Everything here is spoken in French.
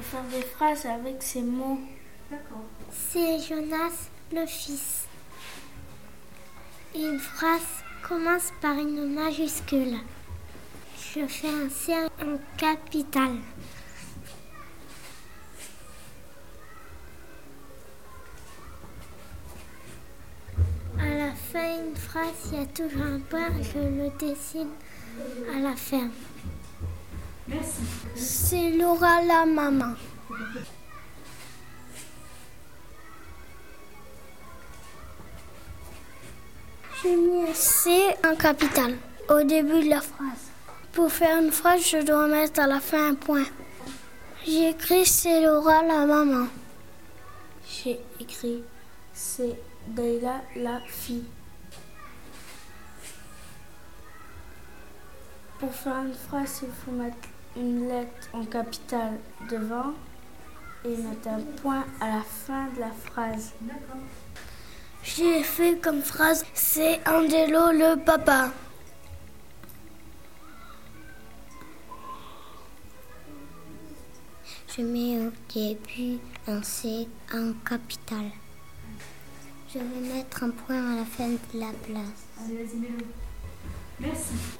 faire des phrases avec ces mots. D'accord. C'est Jonas le fils. Une phrase commence par une majuscule. Je fais un C en capital. À la fin d'une phrase, il y a toujours un point, je le dessine à la fin. C'est Laura la maman. J'ai mis C en capital au début de la phrase. Pour faire une phrase, je dois mettre à la fin un point. J'ai écrit c'est Laura la maman. J'ai écrit c'est Daïla la fille. Pour faire une phrase, il faut mettre une lettre en capitale devant et mettre un point à la fin de la phrase. D'accord. J'ai fait comme phrase c'est Angelo le papa. Je mets au début un C en capital. Je vais mettre un point à la fin de la place. Allez, vas-y, mets-le. Merci.